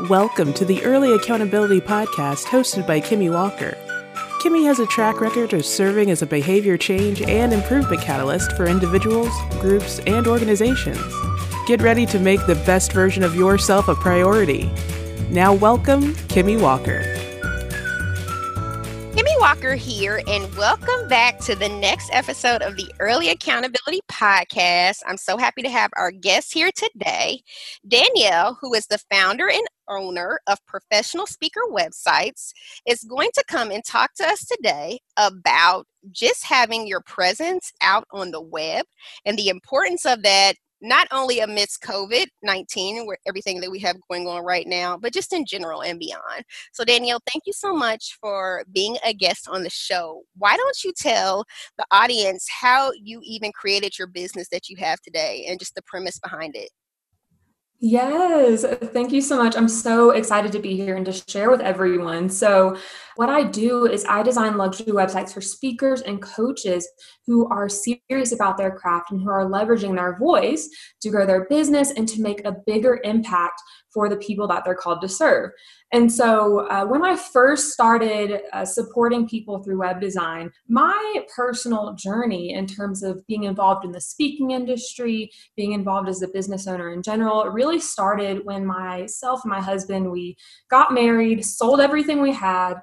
Welcome to the Early Accountability Podcast hosted by Kimmy Walker. Kimmy has a track record of serving as a behavior change and improvement catalyst for individuals, groups, and organizations. Get ready to make the best version of yourself a priority. Now, welcome Kimmy Walker. Walker here, and welcome back to the next episode of the Early Accountability Podcast. I'm so happy to have our guest here today, Danielle, who is the founder and owner of Professional Speaker Websites, is going to come and talk to us today about just having your presence out on the web and the importance of that not only amidst COVID 19, where everything that we have going on right now, but just in general and beyond. So, Danielle, thank you so much for being a guest on the show. Why don't you tell the audience how you even created your business that you have today and just the premise behind it? Yes, thank you so much. I'm so excited to be here and to share with everyone. So, what I do is I design luxury websites for speakers and coaches who are serious about their craft and who are leveraging their voice to grow their business and to make a bigger impact for the people that they're called to serve. And so, uh, when I first started uh, supporting people through web design, my personal journey in terms of being involved in the speaking industry, being involved as a business owner in general, it really started when myself and my husband we got married, sold everything we had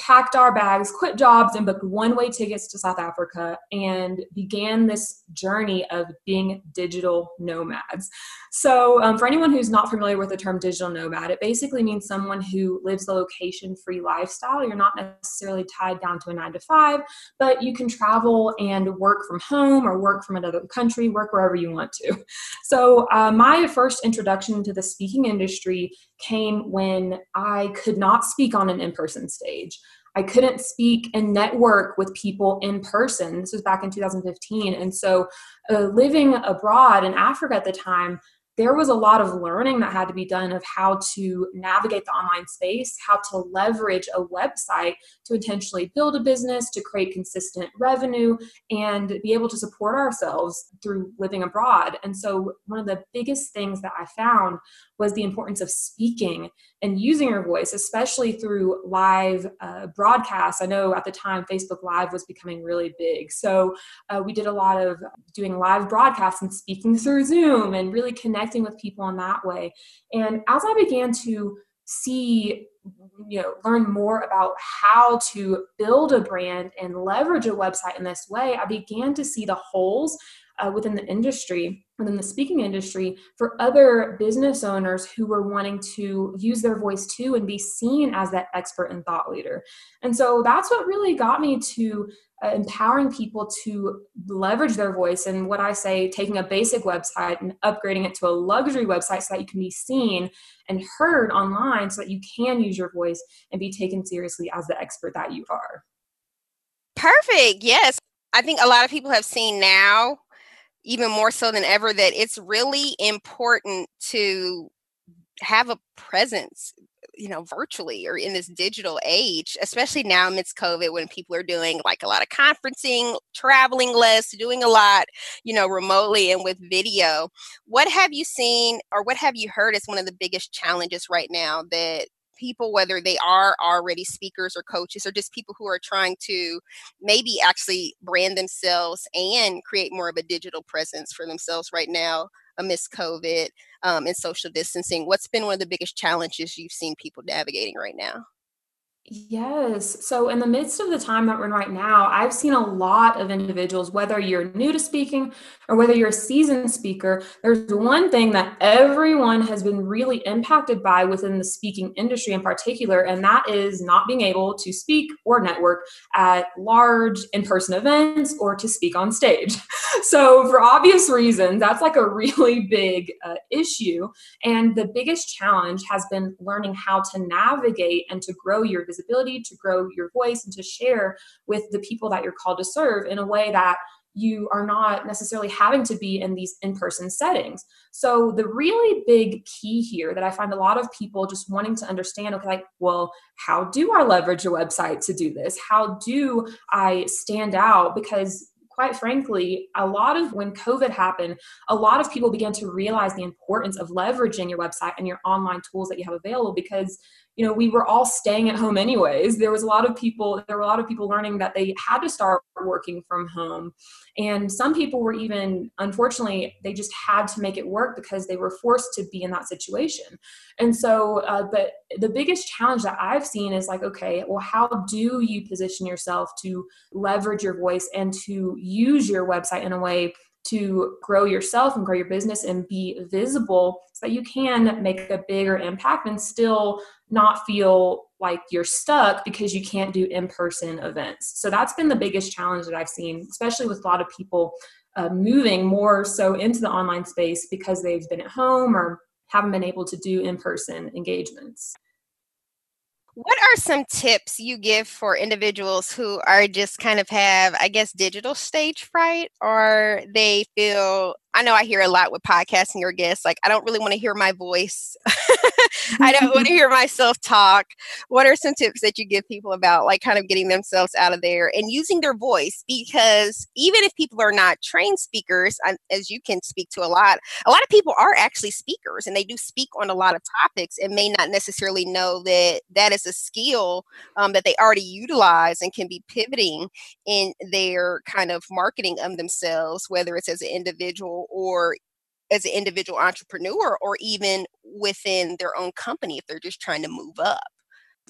packed our bags, quit jobs, and booked one way tickets to South Africa and began this journey of being digital nomads. So, um, for anyone who's not familiar with the term digital nomad, it basically means someone who lives a location free lifestyle. You're not necessarily tied down to a nine to five, but you can travel and work from home or work from another country, work wherever you want to. So, uh, my first introduction to the speaking industry came when I could not speak on an in person stage. I couldn't speak and network with people in person. This was back in 2015. And so, uh, living abroad in Africa at the time, there was a lot of learning that had to be done of how to navigate the online space, how to leverage a website to intentionally build a business, to create consistent revenue, and be able to support ourselves through living abroad. And so, one of the biggest things that I found was the importance of speaking and using your voice, especially through live uh, broadcasts. I know at the time Facebook Live was becoming really big. So uh, we did a lot of doing live broadcasts and speaking through Zoom and really connecting with people in that way. And as I began to see you know learn more about how to build a brand and leverage a website in this way i began to see the holes uh, within the industry, within the speaking industry, for other business owners who were wanting to use their voice too and be seen as that expert and thought leader. And so that's what really got me to uh, empowering people to leverage their voice and what I say, taking a basic website and upgrading it to a luxury website so that you can be seen and heard online so that you can use your voice and be taken seriously as the expert that you are. Perfect. Yes. I think a lot of people have seen now even more so than ever that it's really important to have a presence you know virtually or in this digital age especially now amidst covid when people are doing like a lot of conferencing traveling less doing a lot you know remotely and with video what have you seen or what have you heard is one of the biggest challenges right now that people, whether they are already speakers or coaches, or just people who are trying to maybe actually brand themselves and create more of a digital presence for themselves right now amidst COVID um, and social distancing? What's been one of the biggest challenges you've seen people navigating right now? Yes. So, in the midst of the time that we're in right now, I've seen a lot of individuals, whether you're new to speaking or whether you're a seasoned speaker, there's one thing that everyone has been really impacted by within the speaking industry in particular, and that is not being able to speak or network at large in person events or to speak on stage. So, for obvious reasons, that's like a really big uh, issue. And the biggest challenge has been learning how to navigate and to grow your visibility, to grow your voice, and to share with the people that you're called to serve in a way that you are not necessarily having to be in these in person settings. So, the really big key here that I find a lot of people just wanting to understand okay, like, well, how do I leverage a website to do this? How do I stand out? Because quite frankly, a lot of when COVID happened, a lot of people began to realize the importance of leveraging your website and your online tools that you have available because you know we were all staying at home anyways. There was a lot of people there were a lot of people learning that they had to start working from home. And some people were even unfortunately they just had to make it work because they were forced to be in that situation. And so uh, but the biggest challenge that i've seen is like okay well how do you position yourself to leverage your voice and to use your website in a way to grow yourself and grow your business and be visible so that you can make a bigger impact and still not feel like you're stuck because you can't do in-person events. So that's been the biggest challenge that i've seen especially with a lot of people uh, moving more so into the online space because they've been at home or haven't been able to do in-person engagements what are some tips you give for individuals who are just kind of have, I guess, digital stage fright, or they feel I know I hear a lot with podcasting your guests, like, I don't really want to hear my voice. I don't want to hear myself talk. What are some tips that you give people about, like, kind of getting themselves out of there and using their voice? Because even if people are not trained speakers, as you can speak to a lot, a lot of people are actually speakers and they do speak on a lot of topics and may not necessarily know that that is a skill um, that they already utilize and can be pivoting in their kind of marketing of themselves, whether it's as an individual or as an individual entrepreneur or even within their own company if they're just trying to move up.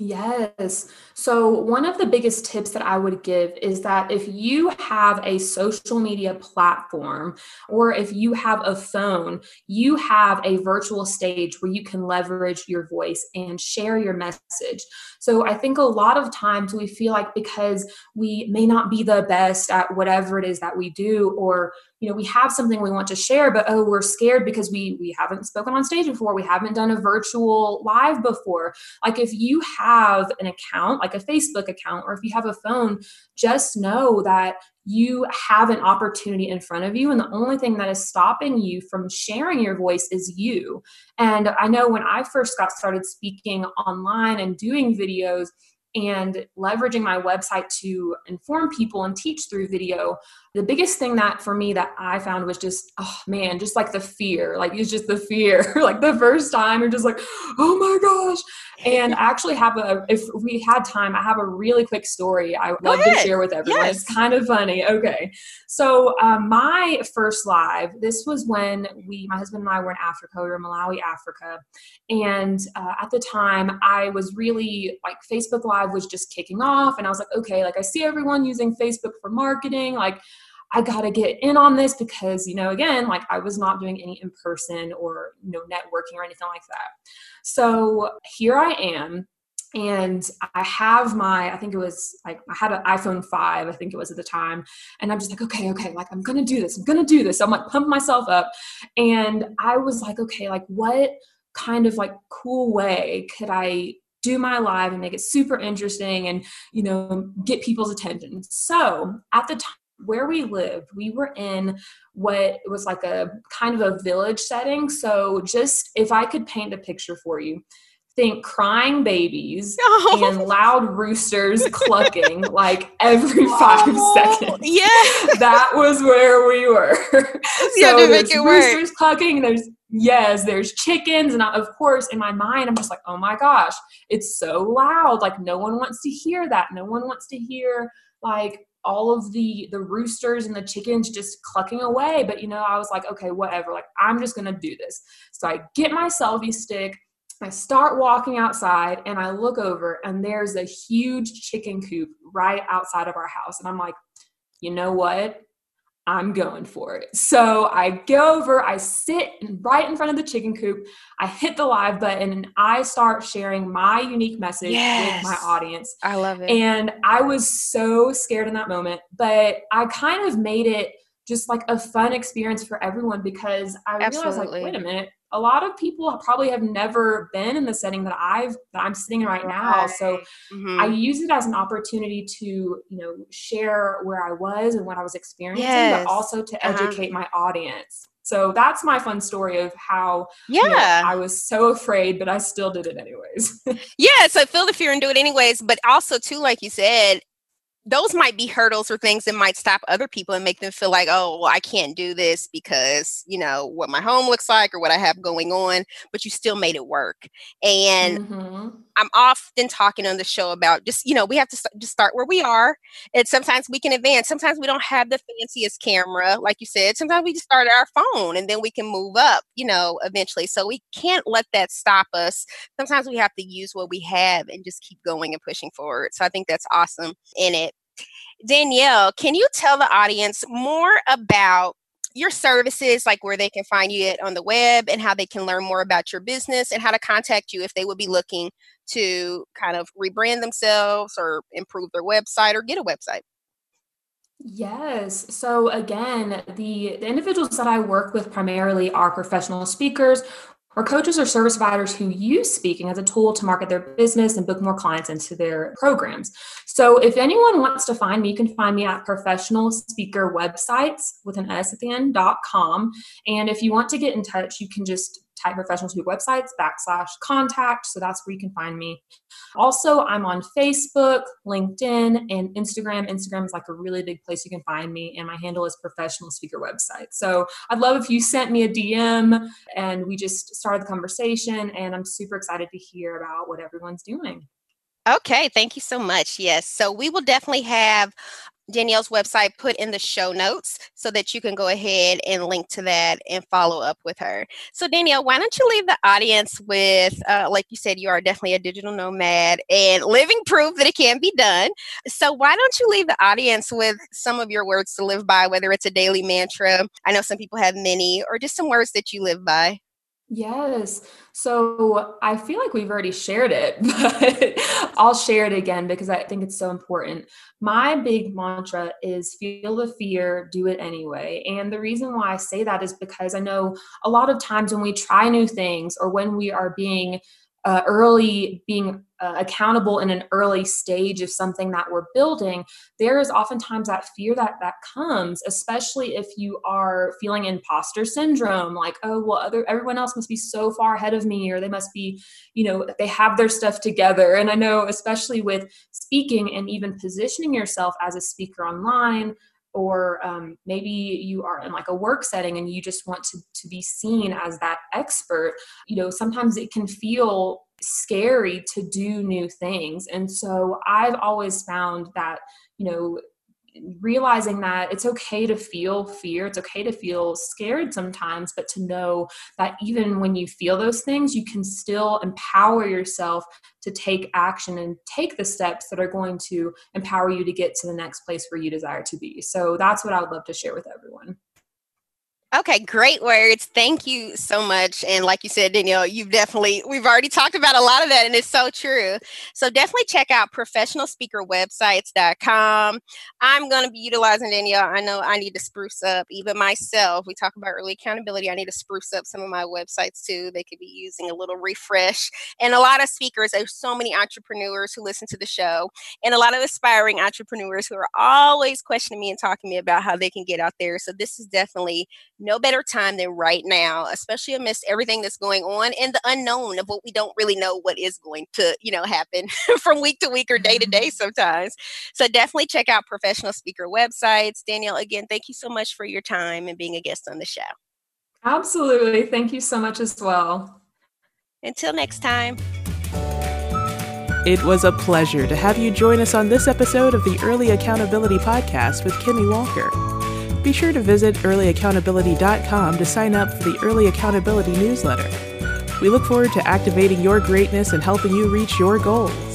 Yes. So, one of the biggest tips that I would give is that if you have a social media platform or if you have a phone, you have a virtual stage where you can leverage your voice and share your message. So, I think a lot of times we feel like because we may not be the best at whatever it is that we do, or you know we have something we want to share but oh we're scared because we we haven't spoken on stage before we haven't done a virtual live before like if you have an account like a facebook account or if you have a phone just know that you have an opportunity in front of you and the only thing that is stopping you from sharing your voice is you. And i know when i first got started speaking online and doing videos and leveraging my website to inform people and teach through video the biggest thing that for me that i found was just oh man just like the fear like it's just the fear. Like the first time you're just like oh my gosh. And I actually have a if we had time i have a really quick story i would love to share with everyone. Yes. it's kind of funny. Okay. So um, my first live this was when we my husband and i were in africa. We were in malawi africa. And uh, at the time i was really like facebook live was just kicking off. And i was like okay like i see everyone using facebook for marketing. Like I got to get in on this because, you know, again, like I was not doing any in person or, you know, networking or anything like that. So here I am. And I have my, I think it was like, I had an iPhone 5, I think it was at the time. And I'm just like, okay, okay, like I'm to do this. I'm to do this. So I'm like, pump myself up. And I was like, okay, like what kind of like cool way could I do my live and make it super interesting and you know get people's attention so at the time where we lived, we were in what was like a kind of a village setting. So, just if I could paint a picture for you, think crying babies oh. and loud roosters clucking like every five oh, seconds. Yeah. That was where we were. so there's roosters work. clucking, there's yes, there's chickens. And I, of course, in my mind, I'm just like, oh my gosh, it's so loud. Like no one wants to hear that. No one wants to hear like all of the the roosters and the chickens just clucking away but you know i was like okay whatever like i'm just gonna do this so i get my selfie stick i start walking outside and i look over and there's a huge chicken coop right outside of our house and i'm like you know what I'm going for it. So I go over, I sit right in front of the chicken coop, I hit the live button, and I start sharing my unique message yes. with my audience. I love it. And I was so scared in that moment, but I kind of made it just like a fun experience for everyone because I Absolutely. realized like, wait a minute, a lot of people probably have never been in the setting that I've that I'm sitting in right, now. So mm-hmm. I use it as an opportunity to, you know, share where I was and what I was experiencing, yes. but also to uh-huh. educate uh-huh. my audience. So that's my fun story of how yeah. You know, I was so afraid, but I still did it anyways. yeah, so feel the fear and do it anyways. But also too, like you said, those might be hurdles or things that might stop other people and make them feel like, oh, well, I can't do this because, you know, what my home looks like or what I have going on, but you still made it work. And mm-hmm. I'm often talking on the show about just, you know, we have to st- just start where we are. And sometimes we can advance. Sometimes we don't have the fanciest camera, like you said. Sometimes we just start at our phone and then we can move up, you know, eventually. So we can't let that stop us. Sometimes we have to use what we have and just keep going and pushing forward. So I think that's awesome in it. Danielle, can you tell the audience more about your services, like where they can find you on the web and how they can learn more about your business and how to contact you if they would be looking to kind of rebrand themselves or improve their website or get a website? Yes. So again, the, the individuals that I work with primarily are professional speakers or coaches or service providers who use speaking as a tool to market their business and book more clients into their programs. So if anyone wants to find me, you can find me at professional speaker websites with an S at the end dot com. And if you want to get in touch, you can just type professional speaker websites backslash contact. So that's where you can find me. Also, I'm on Facebook, LinkedIn, and Instagram. Instagram is like a really big place you can find me, and my handle is professional speaker website. So I'd love if you sent me a DM and we just started the conversation. And I'm super excited to hear about what everyone's doing. Okay, thank you so much. Yes, so we will definitely have Danielle's website put in the show notes so that you can go ahead and link to that and follow up with her. So, Danielle, why don't you leave the audience with, uh, like you said, you are definitely a digital nomad and living proof that it can be done. So, why don't you leave the audience with some of your words to live by, whether it's a daily mantra? I know some people have many, or just some words that you live by. Yes. So I feel like we've already shared it, but I'll share it again because I think it's so important. My big mantra is feel the fear, do it anyway. And the reason why I say that is because I know a lot of times when we try new things or when we are being uh, early being uh, accountable in an early stage of something that we're building there is oftentimes that fear that that comes especially if you are feeling imposter syndrome like oh well other everyone else must be so far ahead of me or they must be you know they have their stuff together. And i know especially with speaking and even positioning yourself as a speaker online or um, maybe you are in like a work setting and you just want to, to be seen as that expert you know sometimes it can feel scary to do new things. And so i've always found that you know realizing that it's okay to feel fear, it's okay to feel scared sometimes, but to know that even when you feel those things, you can still empower yourself to take action and take the steps that are going to empower you to get to the next place where you desire to be. So that's what I would love to share with everyone. Okay, great words. Thank you so much. And like you said, Danielle, you've definitely, we've already talked about a lot of that, and it's so true. So definitely check out professionalspeakerwebsites.com. I'm going to be utilizing Danielle. I know I need to spruce up even myself. We talk about early accountability. I need to spruce up some of my websites too. They could be using a little refresh. And a lot of speakers, there's so many entrepreneurs who listen to the show, and a lot of aspiring entrepreneurs who are always questioning me and talking to me about how they can get out there. So this is definitely no better time than right now, especially amidst everything that's going on and the unknown of what we don't really know what is going to, you know, happen from week to week or day to day mm-hmm. sometimes. So definitely check out professional speaker websites. Danielle, again, thank you so much for your time and being a guest on the show. Absolutely. Thank you so much as well. Until next time. It was a pleasure to have you join us on this episode of the Early Accountability Podcast with Kimmy Walker. Be sure to visit earlyaccountability.com to sign up for the Early Accountability newsletter. We look forward to activating your greatness and helping you reach your goals.